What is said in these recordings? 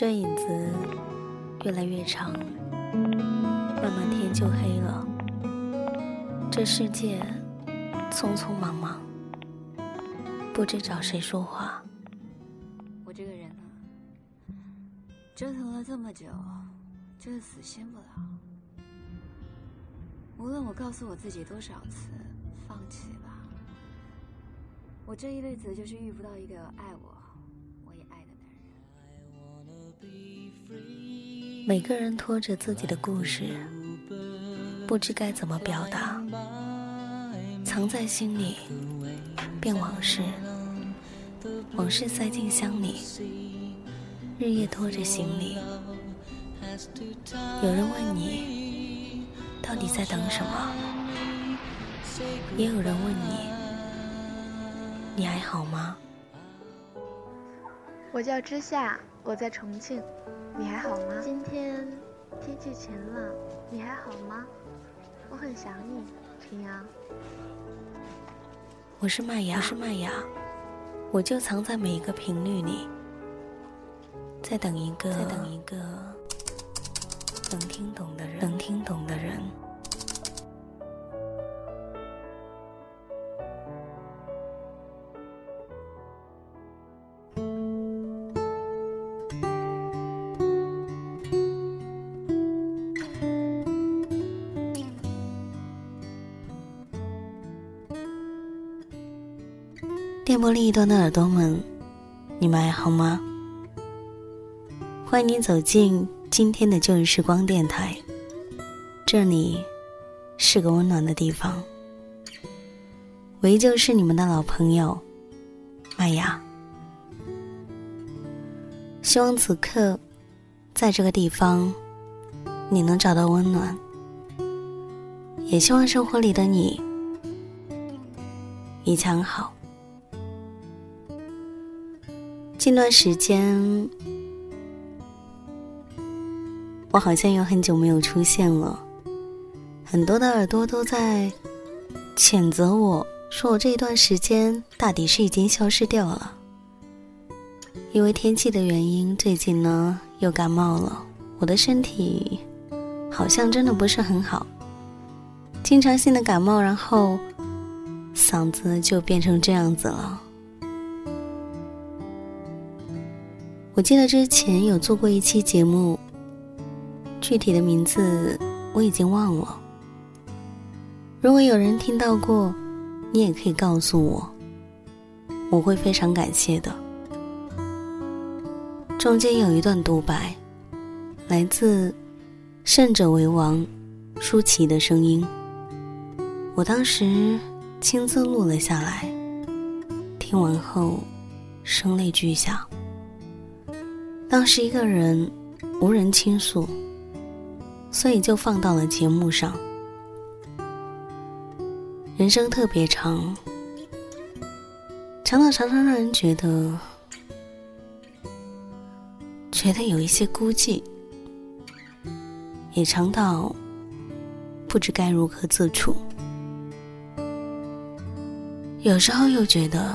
这影子越来越长，慢慢天就黑了。这世界匆匆忙忙，不知找谁说话。我这个人呢，折腾了这么久，就是死心不了。无论我告诉我自己多少次放弃吧，我这一辈子就是遇不到一个爱我。每个人拖着自己的故事，不知该怎么表达，藏在心里，变往事，往事塞进箱里，日夜拖着行李。有人问你，到底在等什么？也有人问你，你还好吗？我叫之夏，我在重庆。你还好吗？今天天气晴朗，你还好吗？我很想你，平阳。我是麦芽，我是麦芽，我就藏在每一个频率里，在等一个，在等一个能听懂的人，能听懂的人。波另一端的耳朵们，你们还好吗？欢迎您走进今天的旧日时光电台，这里是个温暖的地方。我依旧是你们的老朋友麦芽。希望此刻在这个地方，你能找到温暖。也希望生活里的你一切好。近段时间，我好像有很久没有出现了，很多的耳朵都在谴责我，说我这一段时间大抵是已经消失掉了。因为天气的原因，最近呢又感冒了，我的身体好像真的不是很好，经常性的感冒，然后嗓子就变成这样子了。我记得之前有做过一期节目，具体的名字我已经忘了。如果有人听到过，你也可以告诉我，我会非常感谢的。中间有一段独白，来自“胜者为王”舒淇的声音，我当时亲自录了下来，听完后声泪俱下。当时一个人无人倾诉，所以就放到了节目上。人生特别长，长到常常让人觉得觉得有一些孤寂，也长到不知该如何自处。有时候又觉得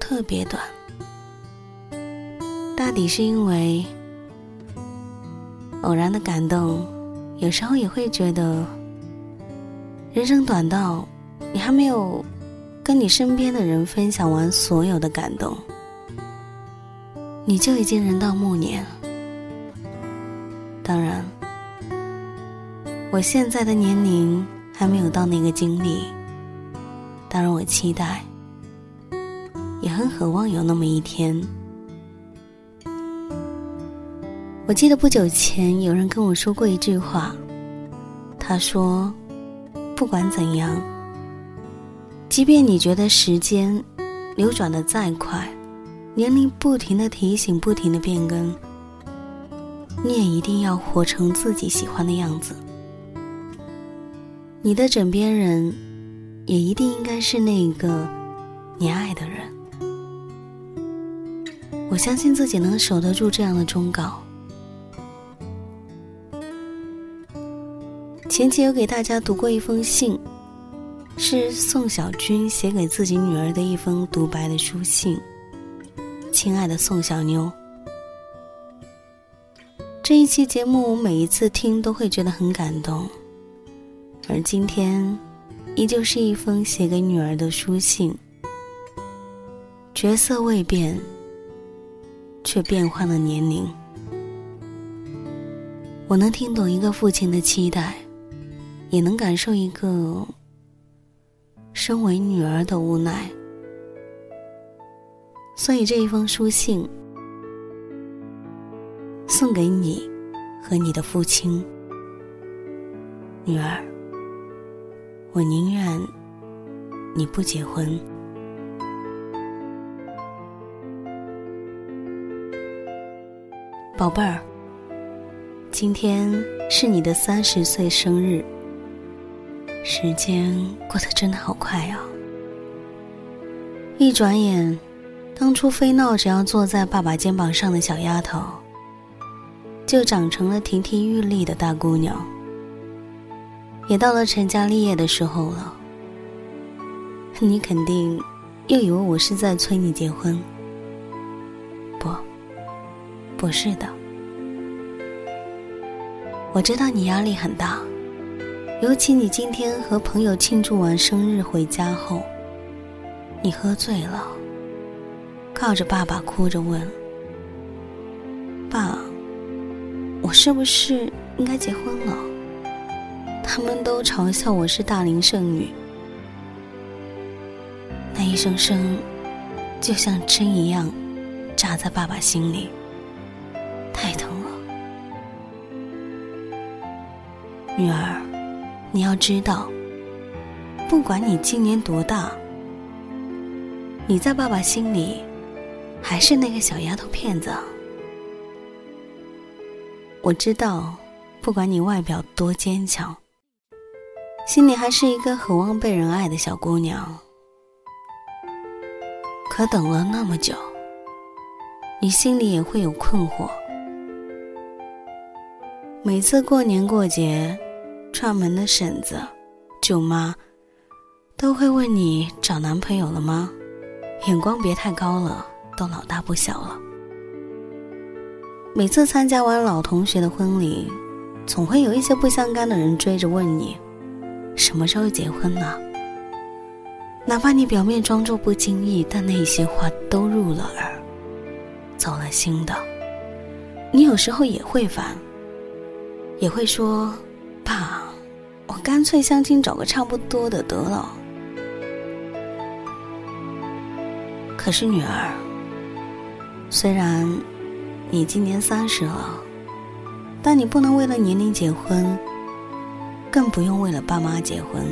特别短。大抵是因为偶然的感动，有时候也会觉得人生短到你还没有跟你身边的人分享完所有的感动，你就已经人到暮年。当然，我现在的年龄还没有到那个经历，当然我期待，也很渴望有那么一天。我记得不久前有人跟我说过一句话，他说：“不管怎样，即便你觉得时间流转的再快，年龄不停的提醒、不停的变更，你也一定要活成自己喜欢的样子。你的枕边人，也一定应该是那个你爱的人。我相信自己能守得住这样的忠告。”前期有给大家读过一封信，是宋小军写给自己女儿的一封独白的书信。亲爱的宋小妞，这一期节目，我每一次听都会觉得很感动。而今天，依旧是一封写给女儿的书信。角色未变，却变换了年龄。我能听懂一个父亲的期待，也能感受一个身为女儿的无奈。所以这一封书信，送给你和你的父亲，女儿。我宁愿你不结婚，宝贝儿。今天是你的三十岁生日，时间过得真的好快啊！一转眼，当初非闹着要坐在爸爸肩膀上的小丫头，就长成了亭亭玉立的大姑娘。也到了成家立业的时候了，你肯定又以为我是在催你结婚。不，不是的。我知道你压力很大，尤其你今天和朋友庆祝完生日回家后，你喝醉了，靠着爸爸哭着问：“爸，我是不是应该结婚了？”他们都嘲笑我是大龄剩女，那一声声就像针一样扎在爸爸心里，太疼了。女儿，你要知道，不管你今年多大，你在爸爸心里还是那个小丫头片子。我知道，不管你外表多坚强，心里还是一个渴望被人爱的小姑娘。可等了那么久，你心里也会有困惑。每次过年过节。串门的婶子、舅妈都会问你找男朋友了吗？眼光别太高了，都老大不小了。每次参加完老同学的婚礼，总会有一些不相干的人追着问你，什么时候结婚呢？哪怕你表面装作不经意，但那些话都入了耳，走了心的。你有时候也会烦，也会说。爸，我干脆相亲找个差不多的得了。可是女儿，虽然你今年三十了，但你不能为了年龄结婚，更不用为了爸妈结婚。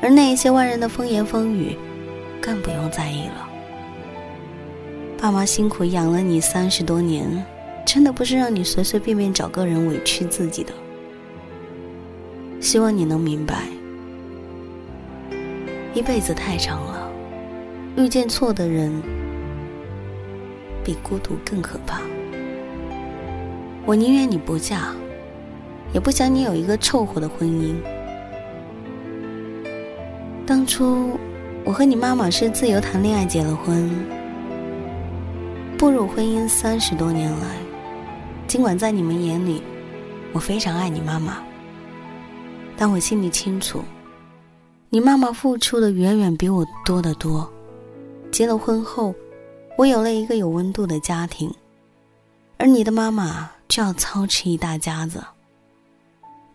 而那一些外人的风言风语，更不用在意了。爸妈辛苦养了你三十多年，真的不是让你随随便便找个人委屈自己的。希望你能明白，一辈子太长了，遇见错的人比孤独更可怕。我宁愿你不嫁，也不想你有一个凑合的婚姻。当初我和你妈妈是自由谈恋爱结了婚，步入婚姻三十多年来，尽管在你们眼里，我非常爱你妈妈。但我心里清楚，你妈妈付出的远远比我多得多。结了婚后，我有了一个有温度的家庭，而你的妈妈就要操持一大家子。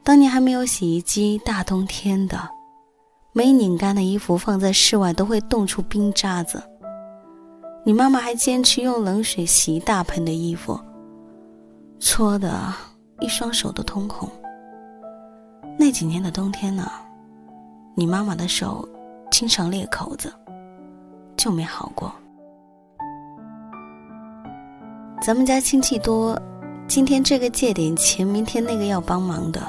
当年还没有洗衣机，大冬天的，没拧干的衣服放在室外都会冻出冰渣子。你妈妈还坚持用冷水洗一大盆的衣服，搓的一双手都通红。那几年的冬天呢，你妈妈的手经常裂口子，就没好过。咱们家亲戚多，今天这个借点钱，明天那个要帮忙的。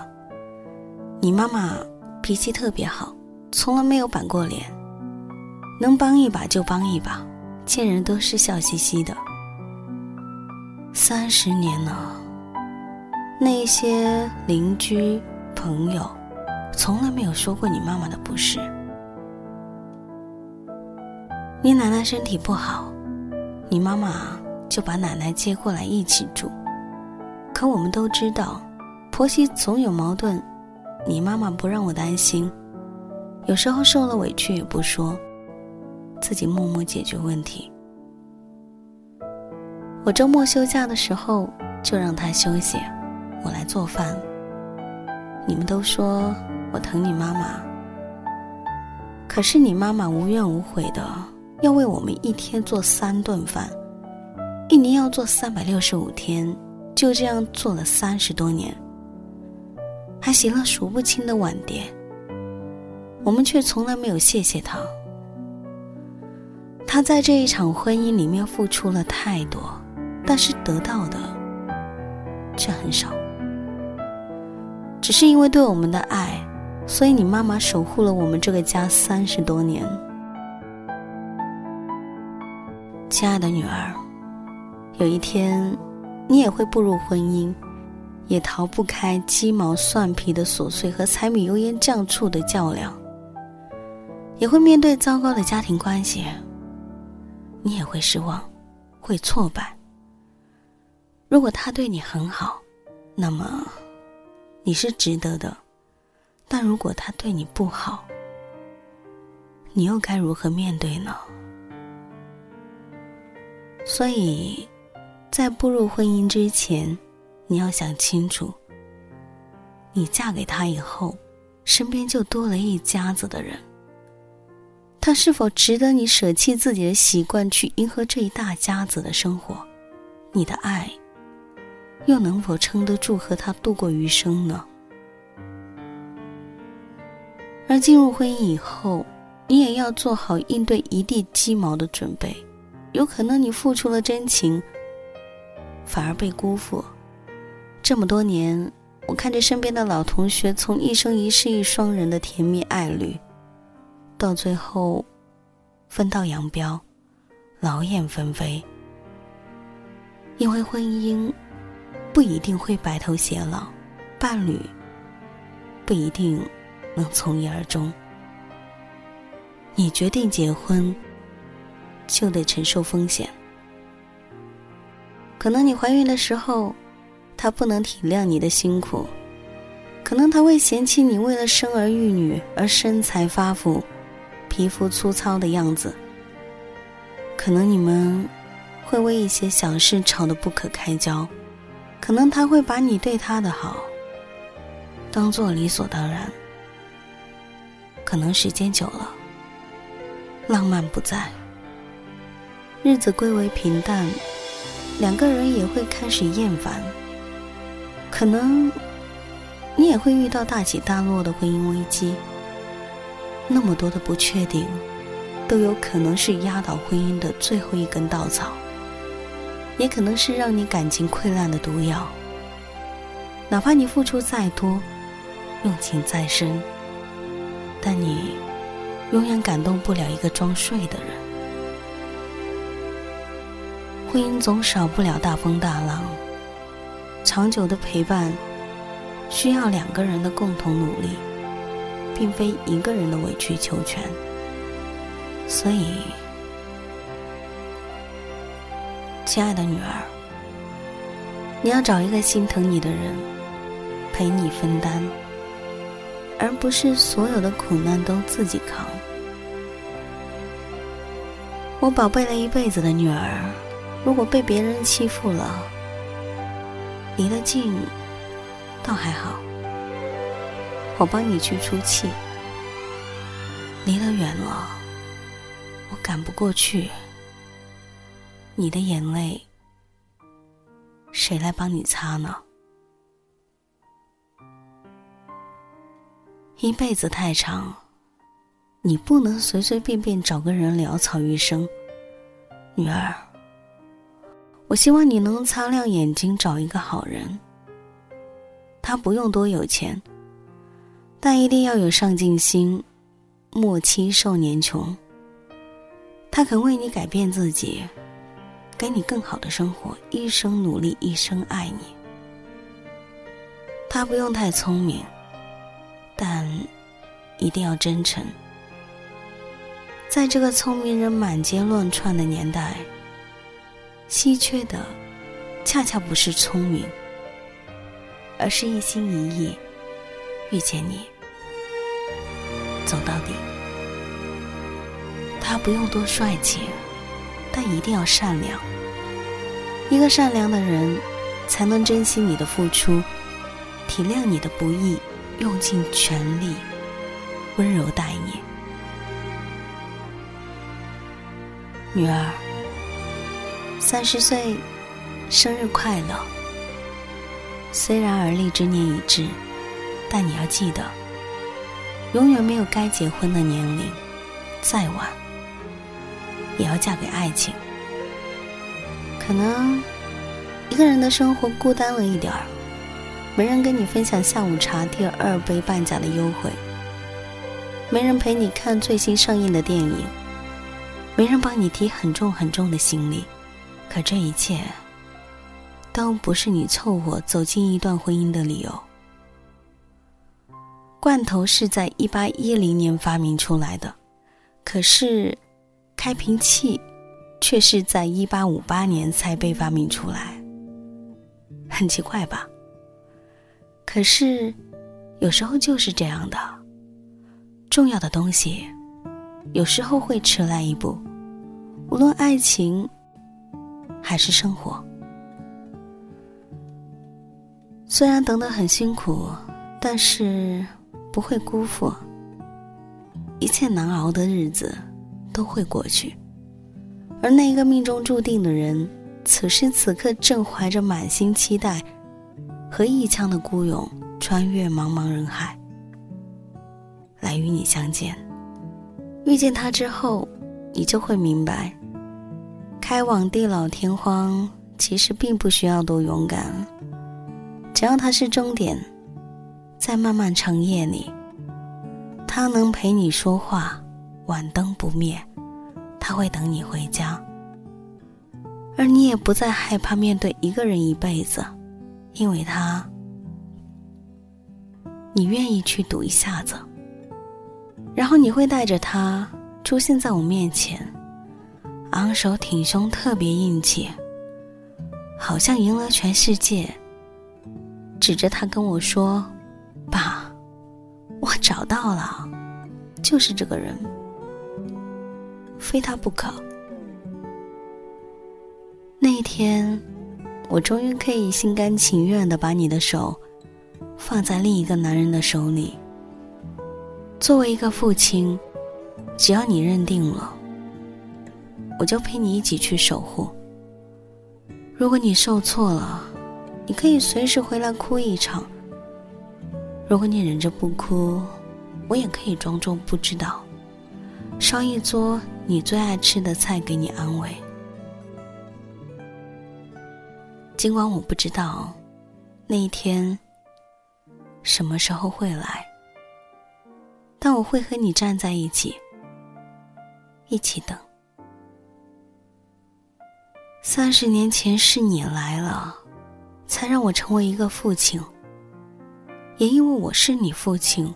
你妈妈脾气特别好，从来没有板过脸，能帮一把就帮一把，见人都是笑嘻嘻的。三十年了，那些邻居。朋友从来没有说过你妈妈的不是。你奶奶身体不好，你妈妈就把奶奶接过来一起住。可我们都知道，婆媳总有矛盾。你妈妈不让我担心，有时候受了委屈也不说，自己默默解决问题。我周末休假的时候就让她休息，我来做饭。你们都说我疼你妈妈，可是你妈妈无怨无悔的要为我们一天做三顿饭，一年要做三百六十五天，就这样做了三十多年。还洗了数不清的碗碟，我们却从来没有谢谢他。他在这一场婚姻里面付出了太多，但是得到的却很少。只是因为对我们的爱，所以你妈妈守护了我们这个家三十多年。亲爱的女儿，有一天，你也会步入婚姻。也逃不开鸡毛蒜皮的琐碎和柴米油盐酱醋的较量，也会面对糟糕的家庭关系。你也会失望，会挫败。如果他对你很好，那么你是值得的；但如果他对你不好，你又该如何面对呢？所以，在步入婚姻之前。你要想清楚，你嫁给他以后，身边就多了一家子的人。他是否值得你舍弃自己的习惯去迎合这一大家子的生活？你的爱又能否撑得住和他度过余生呢？而进入婚姻以后，你也要做好应对一地鸡毛的准备。有可能你付出了真情，反而被辜负。这么多年，我看着身边的老同学从一生一世一双人的甜蜜爱侣，到最后分道扬镳，劳燕分飞。因为婚姻不一定会白头偕老，伴侣不一定能从一而终。你决定结婚，就得承受风险。可能你怀孕的时候。他不能体谅你的辛苦，可能他会嫌弃你为了生儿育女而身材发福、皮肤粗糙的样子。可能你们会为一些小事吵得不可开交，可能他会把你对他的好当做理所当然。可能时间久了，浪漫不在，日子归为平淡，两个人也会开始厌烦。可能，你也会遇到大起大落的婚姻危机。那么多的不确定，都有可能是压倒婚姻的最后一根稻草，也可能是让你感情溃烂的毒药。哪怕你付出再多，用情再深，但你永远感动不了一个装睡的人。婚姻总少不了大风大浪。长久的陪伴，需要两个人的共同努力，并非一个人的委曲求全。所以，亲爱的女儿，你要找一个心疼你的人，陪你分担，而不是所有的苦难都自己扛。我宝贝了一辈子的女儿，如果被别人欺负了，离得近，倒还好，我帮你去出气；离得远了，我赶不过去。你的眼泪，谁来帮你擦呢？一辈子太长，你不能随随便便找个人潦草余生，女儿。我希望你能擦亮眼睛，找一个好人。他不用多有钱，但一定要有上进心，莫欺少年穷。他肯为你改变自己，给你更好的生活，一生努力，一生爱你。他不用太聪明，但一定要真诚。在这个聪明人满街乱窜的年代。稀缺的，恰恰不是聪明，而是一心一意遇见你，走到底。他不用多帅气，但一定要善良。一个善良的人，才能珍惜你的付出，体谅你的不易，用尽全力温柔待你。女儿，三十岁，生日快乐！虽然而立之年已至，但你要记得，永远没有该结婚的年龄，再晚也要嫁给爱情。可能一个人的生活孤单了一点儿，没人跟你分享下午茶第二杯半价的优惠，没人陪你看最新上映的电影。没人帮你提很重很重的行李，可这一切都不是你凑合走进一段婚姻的理由。罐头是在一八一零年发明出来的，可是开瓶器却是在一八五八年才被发明出来，很奇怪吧？可是有时候就是这样的，重要的东西。有时候会迟来一步，无论爱情还是生活。虽然等得很辛苦，但是不会辜负。一切难熬的日子都会过去，而那个命中注定的人，此时此刻正怀着满心期待和一腔的孤勇，穿越茫茫人海，来与你相见。遇见他之后，你就会明白，开往地老天荒其实并不需要多勇敢。只要他是终点，在漫漫长夜里，他能陪你说话，晚灯不灭，他会等你回家，而你也不再害怕面对一个人一辈子，因为他，你愿意去赌一下子。然后你会带着他出现在我面前，昂首挺胸，特别硬气，好像赢了全世界。指着他跟我说：“爸，我找到了，就是这个人，非他不可。”那一天，我终于可以心甘情愿的把你的手放在另一个男人的手里。作为一个父亲，只要你认定了，我就陪你一起去守护。如果你受挫了，你可以随时回来哭一场。如果你忍着不哭，我也可以装作不知道，烧一桌你最爱吃的菜给你安慰。尽管我不知道那一天什么时候会来。但我会和你站在一起，一起等。三十年前是你来了，才让我成为一个父亲。也因为我是你父亲，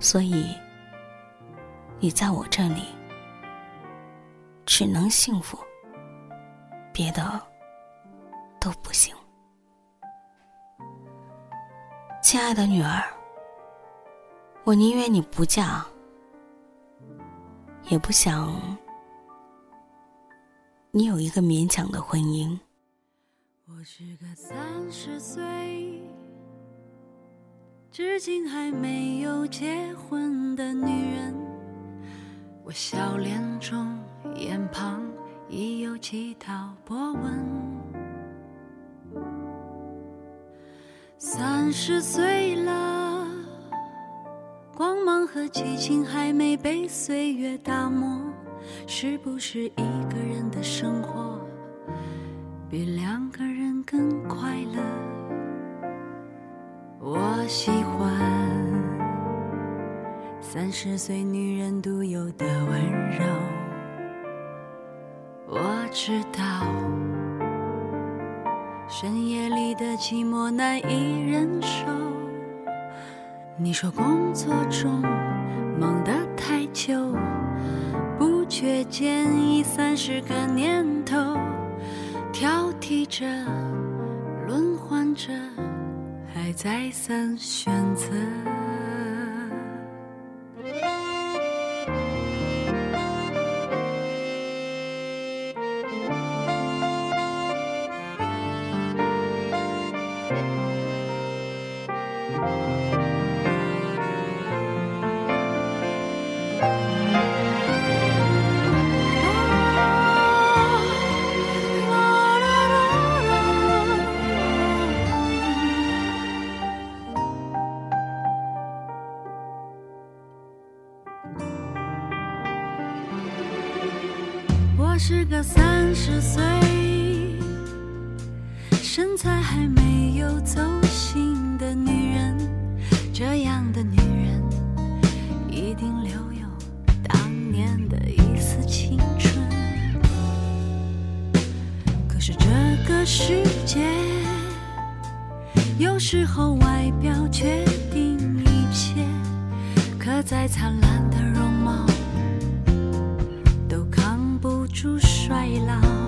所以你在我这里只能幸福，别的都不行。亲爱的女儿。我宁愿你不嫁，也不想你有一个勉强的婚姻。我是个三十岁，至今还没有结婚的女人。我笑脸中眼旁已有几道波纹。三十岁了。光芒和激情还没被岁月打磨，是不是一个人的生活比两个人更快乐？我喜欢三十岁女人独有的温柔。我知道深夜里的寂寞难以忍受。你说工作中忙得太久，不觉间已三十个年头，挑剔着，轮换着，还再三选择。还没有走心的女人。这样的女人，一定留有当年的一丝青春。可是这个世界，有时候外表决定一切。可再灿烂的容貌。都扛不住衰老。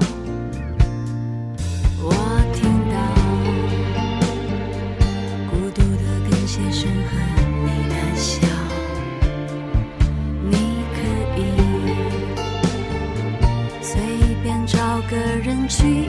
个人去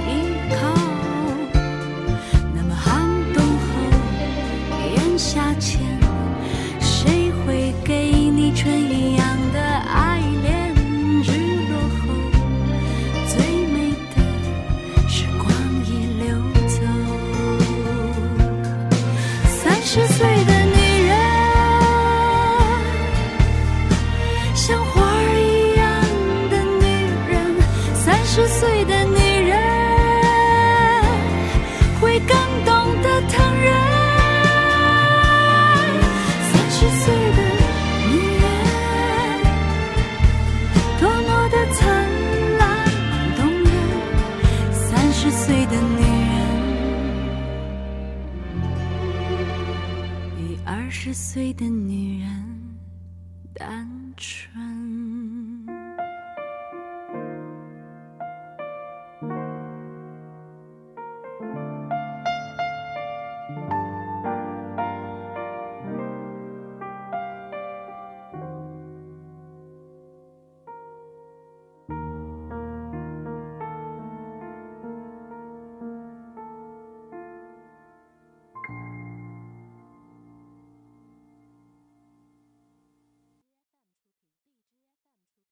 岁的女人单纯。